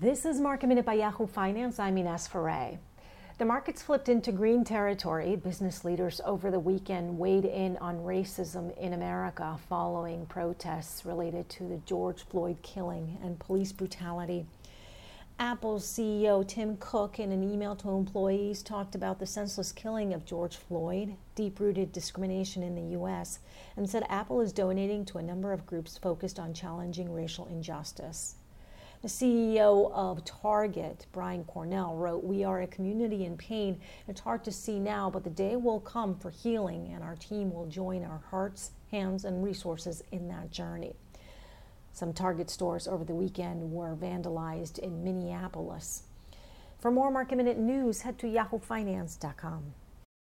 This is Market Minute by Yahoo Finance. I'm Ines Ferre. The markets flipped into green territory. Business leaders over the weekend weighed in on racism in America following protests related to the George Floyd killing and police brutality. Apple's CEO Tim Cook, in an email to employees, talked about the senseless killing of George Floyd, deep rooted discrimination in the U.S., and said Apple is donating to a number of groups focused on challenging racial injustice. The CEO of Target, Brian Cornell, wrote, We are a community in pain. It's hard to see now, but the day will come for healing, and our team will join our hearts, hands, and resources in that journey. Some Target stores over the weekend were vandalized in Minneapolis. For more Market Minute news, head to yahoofinance.com.